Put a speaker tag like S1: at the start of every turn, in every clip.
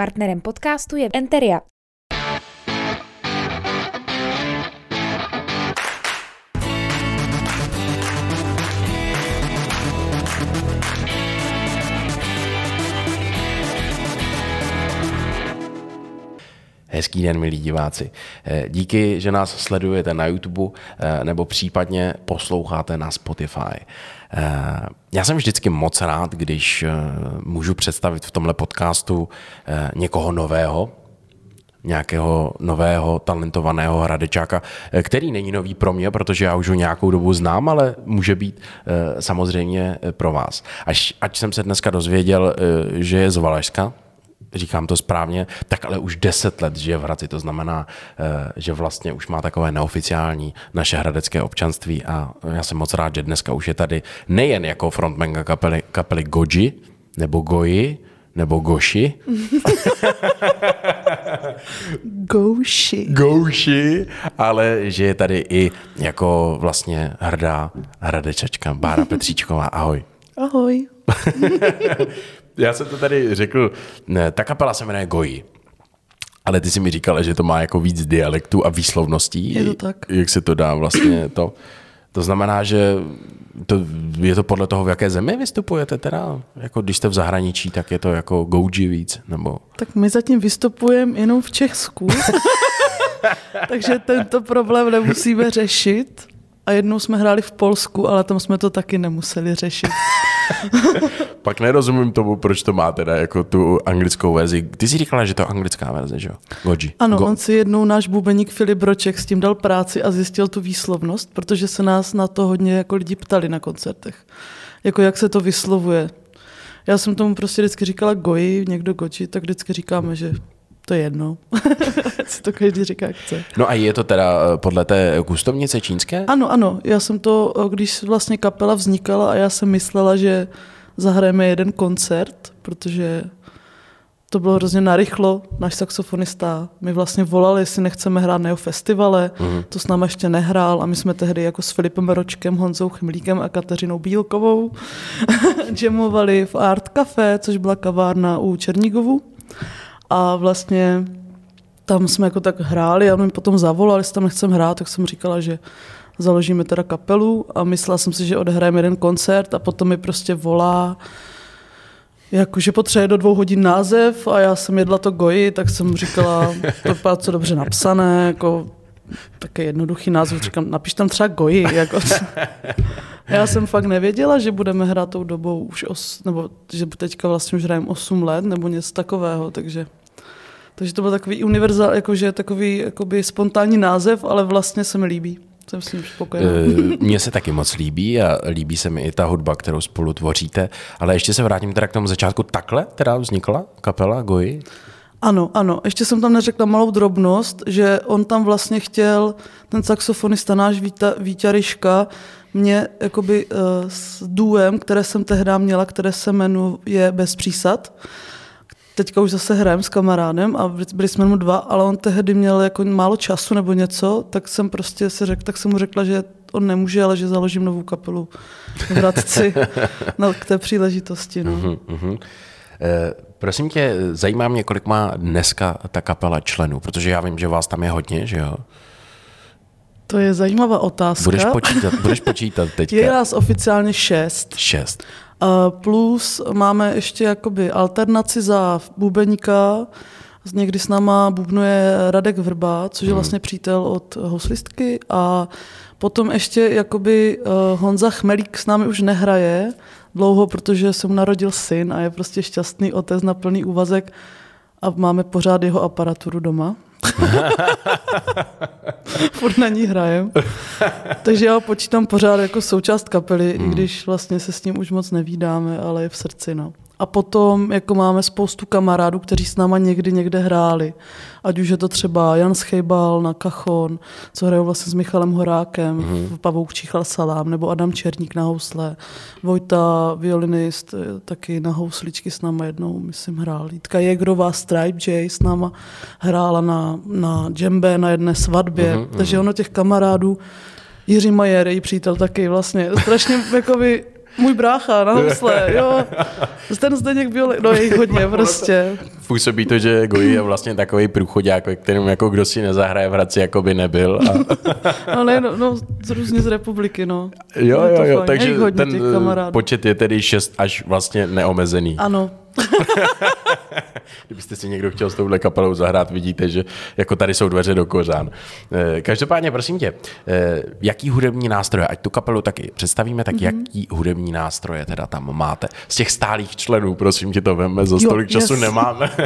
S1: Partnerem podcastu je Enteria.
S2: Hezký den, milí diváci. Eh, Díky, že nás sledujete na YouTube eh, nebo případně posloucháte na Spotify. Eh, Já jsem vždycky moc rád, když můžu představit v tomhle podcastu někoho nového, nějakého nového talentovaného hradečáka, který není nový pro mě, protože já už ho nějakou dobu znám, ale může být samozřejmě pro vás. Až, ať jsem se dneska dozvěděl, že je z Valašska, říkám to správně, tak ale už deset let žije v Hradci, to znamená, eh, že vlastně už má takové neoficiální naše hradecké občanství a já jsem moc rád, že dneska už je tady nejen jako frontmanka kapely, kapely Goji, nebo Goji, nebo Goši,
S3: Gouši.
S2: Gouši, ale že je tady i jako vlastně hrdá hradečačka Bára Petříčková. Ahoj.
S3: Ahoj.
S2: Já jsem to tady řekl, ne, ta kapela se jmenuje Goji. Ale ty si mi říkala, že to má jako víc dialektů a výslovností.
S3: Je to tak.
S2: Jak se to dá vlastně to. To znamená, že to, je to podle toho, v jaké zemi vystupujete teda? Jako když jste v zahraničí, tak je to jako Goji víc? Nebo...
S3: Tak my zatím vystupujeme jenom v Česku. Takže tento problém nemusíme řešit. A jednou jsme hráli v Polsku, ale tam jsme to taky nemuseli řešit.
S2: Pak nerozumím tomu, proč to má teda jako tu anglickou verzi. Ty jsi říkala, že to je anglická verze, že jo? Goji.
S3: Ano,
S2: Go-
S3: on si jednou náš bubeník Filip Broček s tím dal práci a zjistil tu výslovnost, protože se nás na to hodně jako lidi ptali na koncertech. Jako jak se to vyslovuje. Já jsem tomu prostě vždycky říkala goji, někdo goji, tak vždycky říkáme, že to je jedno. si to každý říká, jak chce.
S2: No a je to teda eh, podle té kustovnice čínské?
S3: Ano, ano, já jsem to, eh, když vlastně kapela vznikala a já jsem myslela, že zahrajeme jeden koncert, protože to bylo hrozně narychlo, náš saxofonista mi vlastně volal, jestli nechceme hrát na jeho festivale, mm. to s náma ještě nehrál a my jsme tehdy jako s Filipem Ročkem, Honzou Chmlíkem a Kateřinou Bílkovou jamovali v Art Café, což byla kavárna u Černígovu a vlastně tam jsme jako tak hráli a mi potom zavolal, jestli tam nechcem hrát, tak jsem říkala, že založíme teda kapelu a myslela jsem si, že odehrajeme jeden koncert a potom mi prostě volá, jakože potřebuje do dvou hodin název a já jsem jedla to goji, tak jsem říkala, to vypadá co dobře napsané, jako také jednoduchý název, říkám, napiš tam třeba goji. Jako. Já jsem fakt nevěděla, že budeme hrát tou dobou už, os, nebo že teďka vlastně už hrajeme 8 let, nebo něco takového, takže takže to byl takový univerzál, jakože takový jakoby spontánní název, ale vlastně se mi líbí. Jsem s ním spokojená.
S2: Eh, Mně se taky moc líbí a líbí se mi i ta hudba, kterou spolu tvoříte. Ale ještě se vrátím teda k tomu začátku. Takhle teda vznikla kapela Goji?
S3: Ano, ano. Ještě jsem tam neřekla malou drobnost, že on tam vlastně chtěl, ten saxofonista náš Víta, Víťa Ryška, mě jakoby uh, s duem, které jsem tehdy měla, které se jmenuje Bez přísad. Teďka už zase hrajem s kamarádem a byli jsme mu dva, ale on tehdy měl jako málo času nebo něco, tak jsem prostě si řekl, tak jsem mu řekla, že on nemůže, ale že založím novou kapelu v Hradci no, k té příležitosti. No.
S2: Uh-huh, uh-huh. Eh, prosím tě, zajímá mě, kolik má dneska ta kapela členů, protože já vím, že vás tam je hodně, že jo?
S3: To je zajímavá otázka.
S2: Budeš počítat, budeš počítat teďka.
S3: Je nás oficiálně šest.
S2: Šest.
S3: Uh, plus máme ještě jakoby alternaci za bubeníka. Někdy s náma bubnuje Radek Vrba, což je vlastně přítel od hoslistky. A potom ještě jakoby uh, Honza Chmelík s námi už nehraje dlouho, protože se mu narodil syn a je prostě šťastný otec na plný úvazek a máme pořád jeho aparaturu doma. Furt na ní hrajem. Takže já ho počítám pořád jako součást kapely, hmm. i když vlastně se s ním už moc nevídáme, ale je v srdci. No. A potom jako máme spoustu kamarádů, kteří s náma někdy někde hráli. Ať už je to třeba Jan Schejbal na Kachon, co hrajou vlastně s Michalem Horákem, mm-hmm. v Pavouk Číchal Salám, nebo Adam Černík na housle, Vojta, violinist, taky na housličky s náma jednou, myslím, hrál. Jitka Jegrová, Stripe J s náma hrála na, na džembe na jedné svatbě, mm-hmm. takže ono těch kamarádů, Jiří Majer, její přítel taky vlastně, strašně jakoby můj brácha na housle, jo. Ten Zdeněk byl, no je hodně prostě.
S2: Působí to, že Goji je vlastně takový průchodák, ve kterém jako kdo si nezahraje v Hradci, jako by nebyl. A...
S3: No ne, no, no z různě z republiky, no.
S2: Jo,
S3: to
S2: jo, jo,
S3: fajn.
S2: takže ten eh, počet je tedy 6 až vlastně neomezený.
S3: Ano,
S2: Kdybyste si někdo chtěl s touhle kapelou zahrát, vidíte, že jako tady jsou dveře do kořán. Eh, Každopádně, prosím tě, eh, jaký hudební nástroje, ať tu kapelu taky představíme, tak
S3: Mhm.
S2: jaký hudební nástroje teda tam máte? Z těch stálých členů, prosím tě, to veme, za
S3: Jo,
S2: stolik času
S3: yes.
S2: nemáme.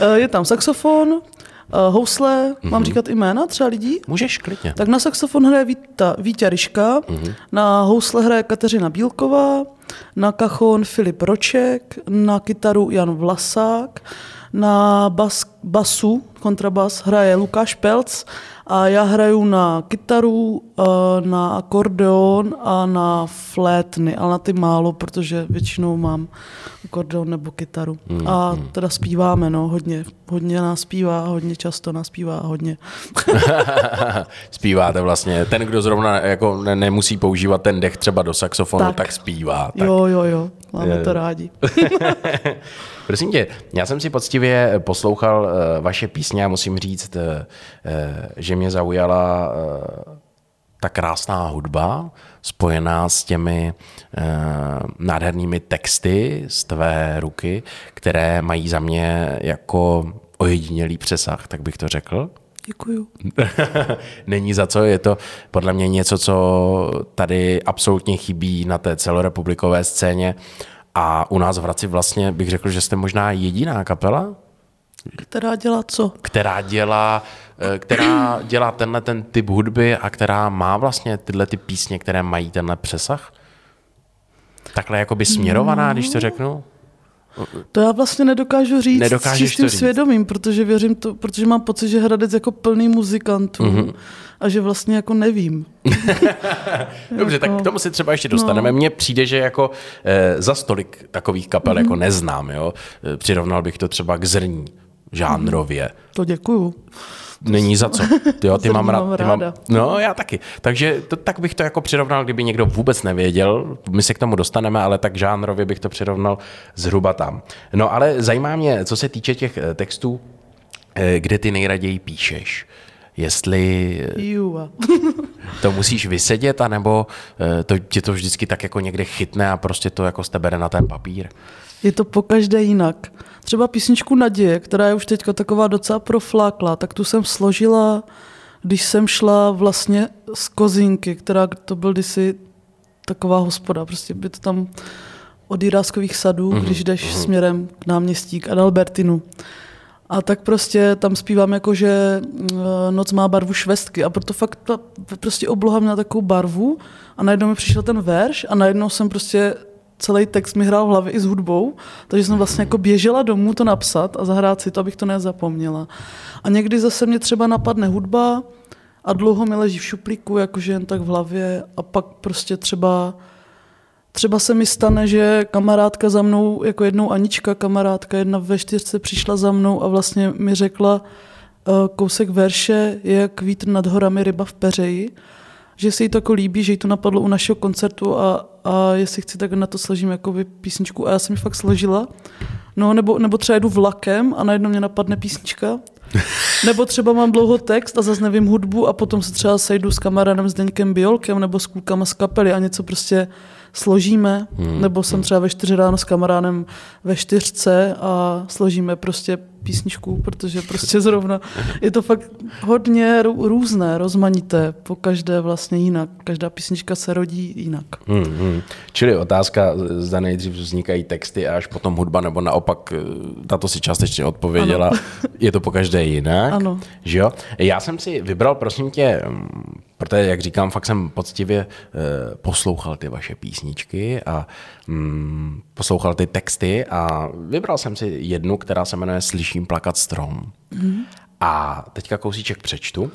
S3: Eh, je tam saxofon, eh, housle,
S2: Mhm.
S3: mám říkat jména třeba lidí?
S2: Můžeš klidně.
S3: Tak na saxofon hraje Víta, Vítě Ryška,
S2: Mhm.
S3: na housle hraje Kateřina Bílková, na kachon Filip Roček, na kytaru Jan Vlasák, na bas, basu, kontrabas hraje Lukáš Pelc a já hraju na kytaru, na akordeon a na flétny, ale na ty málo, protože většinou mám akordeon nebo kytaru. A teda zpíváme, no, hodně. Hodně nás zpívá, hodně často nás zpívá, hodně.
S2: Zpíváte vlastně. Ten, kdo zrovna jako ne, nemusí používat ten dech třeba do saxofonu, tak,
S3: Tak.
S2: tak zpívá. Tak.
S3: Jo, jo, jo, máme
S2: Je.
S3: to rádi.
S2: Prosím tě, já jsem si poctivě poslouchal uh, vaše písně a musím říct, uh, že mě zaujala ta krásná hudba spojená s těmi uh, nádhernými texty z tvé ruky, které mají za mě jako ojedinělý přesah, tak bych to řekl.
S3: Děkuju.
S2: Není za co, je to podle mě něco, co tady absolutně chybí na té celorepublikové scéně. A u nás v Hradci vlastně bych řekl, že jste možná jediná kapela,
S3: Která dělá co?
S2: která dělá, eh, která dělá tenhle ten typ hudby a která má vlastně tyhle ty písně, které mají tenhle přesah? Takhle jakoby směrovaná, když to řeknu?
S3: To já vlastně nedokážu říct
S2: Nedokážeš
S3: s čistým svědomím, protože věřím to, protože mám pocit, že Hradec jako plný muzikantů
S2: Mhm.
S3: mm-hmm. a že vlastně jako nevím.
S2: Dobře, tak k tomu se třeba ještě dostaneme. Mně přijde, že jako e, za stolik takových kapel jako neznám, jo. E, Přirovnal bych to třeba k zrní, žánrově.
S3: To děkuju.
S2: Není za co. Jo, ty mám rád. Ty mám,
S3: ráda.
S2: no, já taky. Takže to, tak bych to jako přirovnal, kdyby někdo vůbec nevěděl. My se k tomu dostaneme, ale tak žánrově bych to přirovnal zhruba tam. No, ale zajímá mě, co se týče těch eh, textů, eh, kde ty nejraději píšeš. Jestli eh, to musíš vysedět, anebo to, tě to vždycky tak jako někde chytne a prostě to jako z tebe jde na ten papír.
S3: Je to po každé jinak. Třeba písničku Naděje, která je už teďka taková docela proflákla, tak tu jsem složila, když jsem šla vlastně z Kozínky, která to byl kdysi taková hospoda. Prostě by to tam od Jiráskových sadů, mm-hmm. když jdeš mm-hmm. směrem k náměstí, k Adalbertinu. A tak prostě tam zpívám jako, že eh, noc má barvu švestky a proto fakt ta prostě obloha měla takovou barvu a najednou mi přišel ten verš a najednou jsem prostě celý text mi hrál v hlavě i s hudbou, takže jsem vlastně jako běžela domů to napsat a zahrát si to, abych to nezapomněla. A někdy zase mě třeba napadne hudba a dlouho mi leží v šuplíku, jakože jen tak v hlavě a pak prostě třeba Třeba se mi stane, že kamarádka za mnou, jako jednou Anička kamarádka, jedna ve čtyřce přišla za mnou a vlastně mi řekla eh, kousek verše, jak vítr nad horami ryba v peřeji, že se jí to jako líbí, že jí to napadlo u našeho koncertu a, a jestli chci, tak na to složím jako písničku a já jsem ji fakt složila. No, nebo, nebo třeba jedu vlakem a najednou mě napadne písnička. Nebo třeba mám dlouho text a zase nevím hudbu a potom se třeba sejdu s kamarádem s Deňkem Biolkem nebo s klukama z kapely a něco prostě složíme. Hmm. Nebo jsem třeba ve čtyři ráno s kamarádem ve čtyřce a složíme prostě písničku, protože prostě zrovna je to fakt hodně rů- různé, rozmanité, po každé vlastně jinak. Každá písnička se rodí jinak.
S2: Hmm, hmm. Čili otázka, zda nejdřív vznikají texty a až potom hudba, nebo naopak, eh, tato si částečně odpověděla, ano. je to po každé jinak.
S3: Ano.
S2: Že jo? Já jsem si vybral, prosím tě, mm, protože, jak říkám, fakt jsem poctivě eh, poslouchal ty vaše písničky a mm, poslouchal ty texty a vybral jsem si jednu, která se jmenuje Slyším plakat strom. Mm. A teďka kousíček přečtu.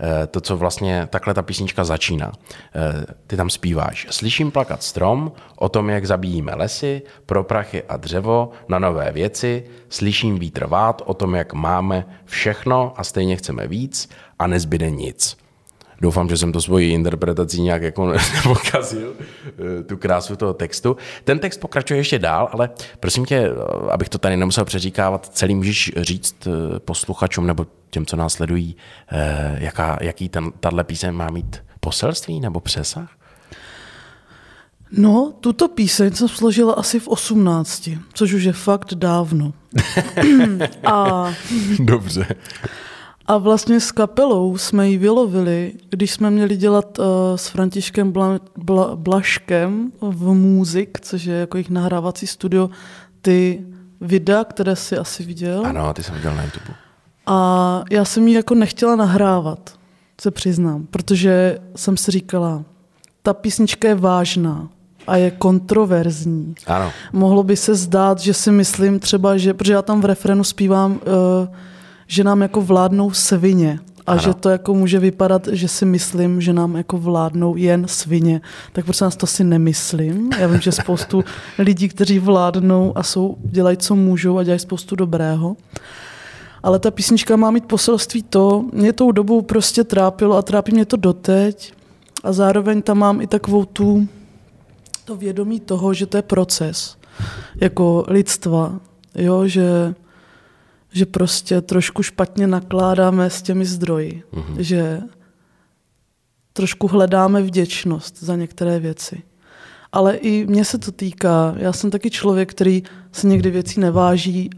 S2: Eh, to, co vlastně takhle ta písnička začíná. Eh, Ty tam zpíváš. Slyším plakat strom o tom, jak zabíjíme lesy, pro prachy a dřevo, na nové věci. Slyším vítr vát o tom, jak máme všechno a stejně chceme víc a nezbyde nic. Doufám, že jsem to svoji interpretací nějak jako nepokazil, eh, tu krásu toho textu. Ten text pokračuje ještě dál, ale prosím tě, eh, abych to tady nemusel přeříkávat, celý můžeš říct eh, posluchačům nebo těm, co nás sledují, jaká, jaký ten, tahle píseň má mít poselství nebo přesah?
S3: No, tuto píseň jsem složila asi v 18, což už je fakt dávno.
S2: a, Dobře.
S3: A vlastně s kapelou jsme ji vylovili, když jsme měli dělat uh, s Františkem Bla, Bla, Blaškem v Music, což je jako jejich nahrávací studio, ty videa, které si asi viděl.
S2: Ano, ty jsem viděl na YouTube.
S3: A já jsem ji jako nechtěla nahrávat, se přiznám, protože jsem si říkala, ta písnička je vážná a je kontroverzní.
S2: Ano.
S3: Mohlo by se zdát, že si myslím třeba, že, protože já tam v refrenu zpívám, uh, že nám jako vládnou svině. A ano. že to jako může vypadat, že si myslím, že nám jako vládnou jen svině. Tak prostě nás to si nemyslím. Já vím, že spoustu lidí, kteří vládnou a jsou, dělají, co můžou a dělají spoustu dobrého. Ale ta písnička má mít poselství to, mě tou dobou prostě trápilo a trápí mě to doteď. A zároveň tam mám i takovou tu, to vědomí toho, že to je proces jako lidstva. Jo, že že prostě trošku špatně nakládáme s těmi zdroji, mm-hmm. že trošku hledáme vděčnost za některé věci. Ale i mně se to týká. Já jsem taky člověk, který se někdy věcí neváží,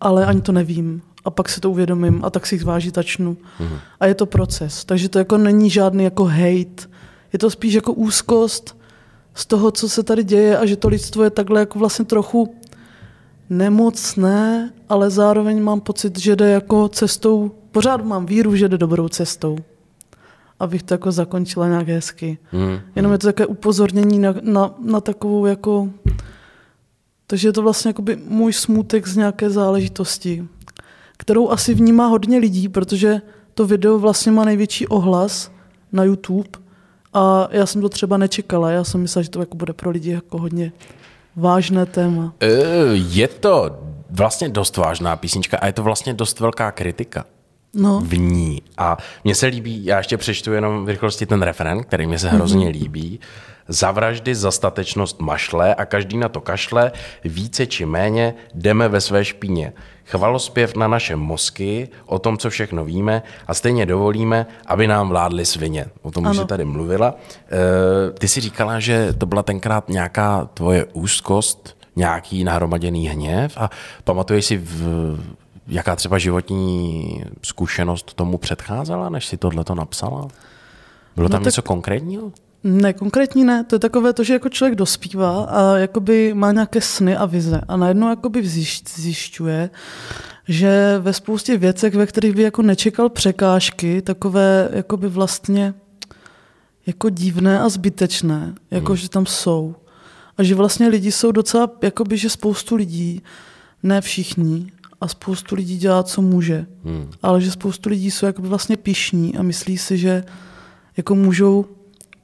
S3: ale ani to nevím. A pak se to uvědomím a tak si jich vážit začnu. Mm-hmm. A je to proces. Takže to jako není žádný jako hate. Je to spíš jako úzkost z toho, co se tady děje a že to lidstvo je takhle jako vlastně trochu nemocné, ale zároveň mám pocit, že jde jako cestou, pořád mám víru, že jde dobrou cestou. Abych to jako zakončila nějak hezky. Mm. Jenom je to také upozornění na, na, na takovou jako... Takže je to vlastně jakoby můj smutek z nějaké záležitosti, kterou asi vnímá hodně lidí, protože to video vlastně má největší ohlas na YouTube a já jsem to třeba nečekala. Já jsem myslela, že to jako bude pro lidi jako hodně vážné téma.
S2: Eh, je to vlastně dost vážná písnička a je to vlastně dost velká kritika
S3: no.
S2: v ní. A mně se líbí, já ještě přečtu jenom v rychlosti ten referen, který mi se hrozně mm-hmm. líbí. Za vraždy, za statečnost mašle a každý na to kašle, více či méně jdeme ve své špíně. Chvalospěv na naše mozky, o tom, co všechno víme a stejně dovolíme, aby nám vládly svině. O tom už jsi tady mluvila. E, ty si říkala, že to byla tenkrát nějaká tvoje úzkost, nějaký nahromaděný hněv a pamatuješ si, v, jaká třeba životní zkušenost tomu předcházela, než si tohle to napsala? Bylo no tam tak... něco konkrétního?
S3: Ne, konkrétní ne. To je takové to, že jako člověk dospívá a jakoby má nějaké sny a vize a najednou jakoby zjišťuje, že ve spoustě věcech, ve kterých by jako nečekal překážky, takové jakoby vlastně jako divné a zbytečné, jako hmm. že tam jsou. A že vlastně lidi jsou docela, jakoby, že spoustu lidí, ne všichni, a spoustu lidí dělá, co může. Hmm. Ale že spoustu lidí jsou jakoby vlastně pišní a myslí si, že jako můžou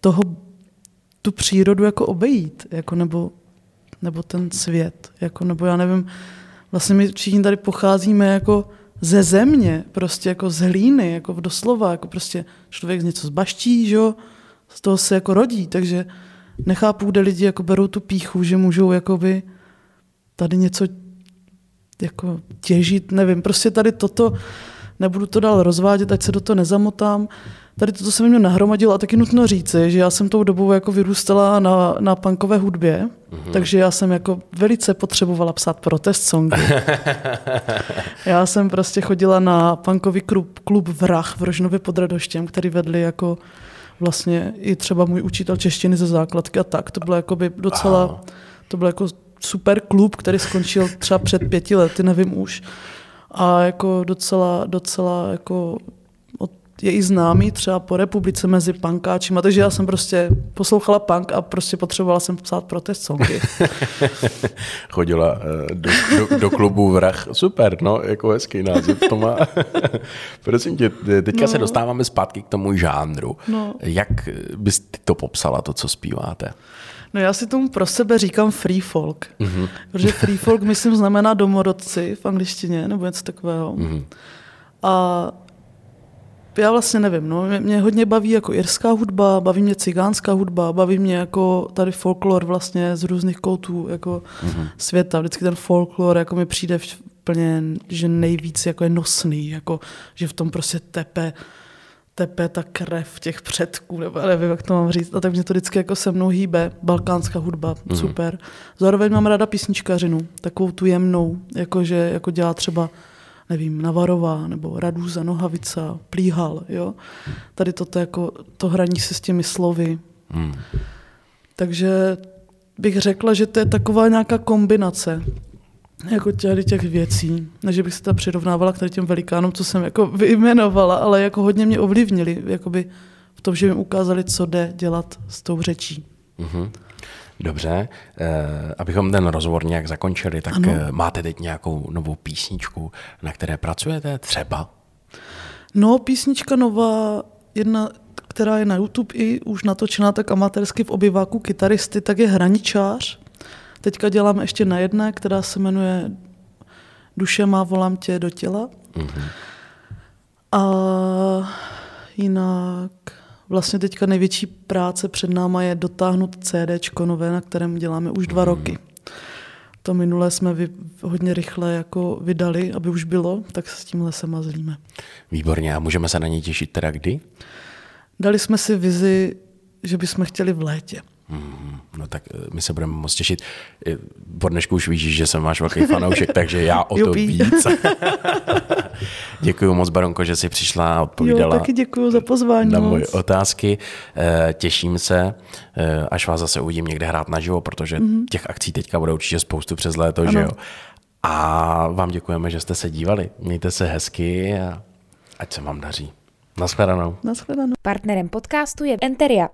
S3: toho, tu přírodu jako obejít, jako nebo, nebo ten svět, jako, nebo já nevím, vlastně my všichni tady pocházíme jako ze země, prostě jako z hlíny, jako v doslova, jako prostě člověk z něco zbaští, že z toho se jako rodí, takže nechápu, kde lidi jako berou tu píchu, že můžou jakoby tady něco jako těžit, nevím, prostě tady toto, nebudu to dál rozvádět, ať se do toho nezamotám, tady toto se mi mě nahromadilo a taky nutno říci, že já jsem tou dobou jako vyrůstala na, na punkové hudbě, mm-hmm. takže já jsem jako velice potřebovala psát protest songy. já jsem prostě chodila na punkový klub, klub Vrach v Rožnově pod Radoštěm, který vedli jako vlastně i třeba můj učitel češtiny ze základky a tak. To bylo jako by docela, to byl jako super klub, který skončil třeba před pěti lety, nevím už. A jako docela, docela jako je i známý třeba po republice mezi punkáčima, takže já jsem prostě poslouchala punk a prostě potřebovala jsem psát protest songy.
S2: Chodila eh, do, do, do klubu Vrach. Super, no, jako hezký název to má. Prosím tě, teďka no. se dostáváme zpátky k tomu žánru. No. Jak bys ty to popsala, to, co zpíváte?
S3: No já si tomu pro sebe říkám free folk, mm-hmm. protože free folk myslím znamená domorodci v angličtině nebo něco takového. Mm-hmm. A já vlastně nevím, no, mě, mě hodně baví jako irská hudba, baví mě cigánská hudba, baví mě jako tady folklor vlastně z různých koutů jako mm-hmm. světa. Vždycky ten folklor jako mi přijde úplně, že nejvíc jako je nosný, jako, že v tom prostě tepe tepe ta krev těch předků, nebo nevím, jak to mám říct. A tak mě to vždycky jako se mnou hýbe. Balkánská hudba, mm. super. Zároveň mám ráda písničkařinu, takovou tu jemnou, jakože jako dělá třeba nevím, Navarová nebo Radúza, Nohavica, Plíhal, jo. Tady toto jako to hraní se s těmi slovy. Mm. Takže bych řekla, že to je taková nějaká kombinace jako těch, těch věcí, než bych se ta přirovnávala k těm velikánům, co jsem jako vyjmenovala, ale jako hodně mě ovlivnili jakoby v tom, že mi ukázali, co jde dělat s tou řečí. Mm-hmm.
S2: Dobře, eh, abychom ten rozhovor nějak zakončili, tak ano. Eh, máte teď nějakou novou písničku, na které pracujete třeba?
S3: No, písnička nová, jedna, která je na YouTube i už natočená tak amatérsky v obyváku kytaristy, tak je Hraničář. Teďka děláme ještě na jedné, která se jmenuje Duše má volám tě do těla. Mm-hmm. A jinak vlastně teďka největší práce před náma je dotáhnout CD nové, na kterém děláme už dva mm-hmm. roky. To minulé jsme vy, hodně rychle jako vydali, aby už bylo, tak se s tímhle se mazlíme.
S2: Výborně, a můžeme se na něj těšit teda kdy?
S3: Dali jsme si vizi, že bychom chtěli v létě.
S2: Hmm, no tak eh, my se budeme moc těšit. Po dnešku už víš, že jsem váš velký fanoušek, takže já o to víc. děkuji moc, Baronko, že jsi přišla a odpovídala.
S3: Jo, taky děkuji za pozvání.
S2: Na moje otázky. Eh, těším se, eh, až vás zase uvidím někde hrát naživo, protože mm-hmm. těch akcí teďka bude určitě spoustu přes léto, ano. že jo? A vám děkujeme, že jste se dívali. Mějte se hezky a ať se vám daří. Naschledanou.
S3: Naschledanou.
S1: Partnerem podcastu je Enteria.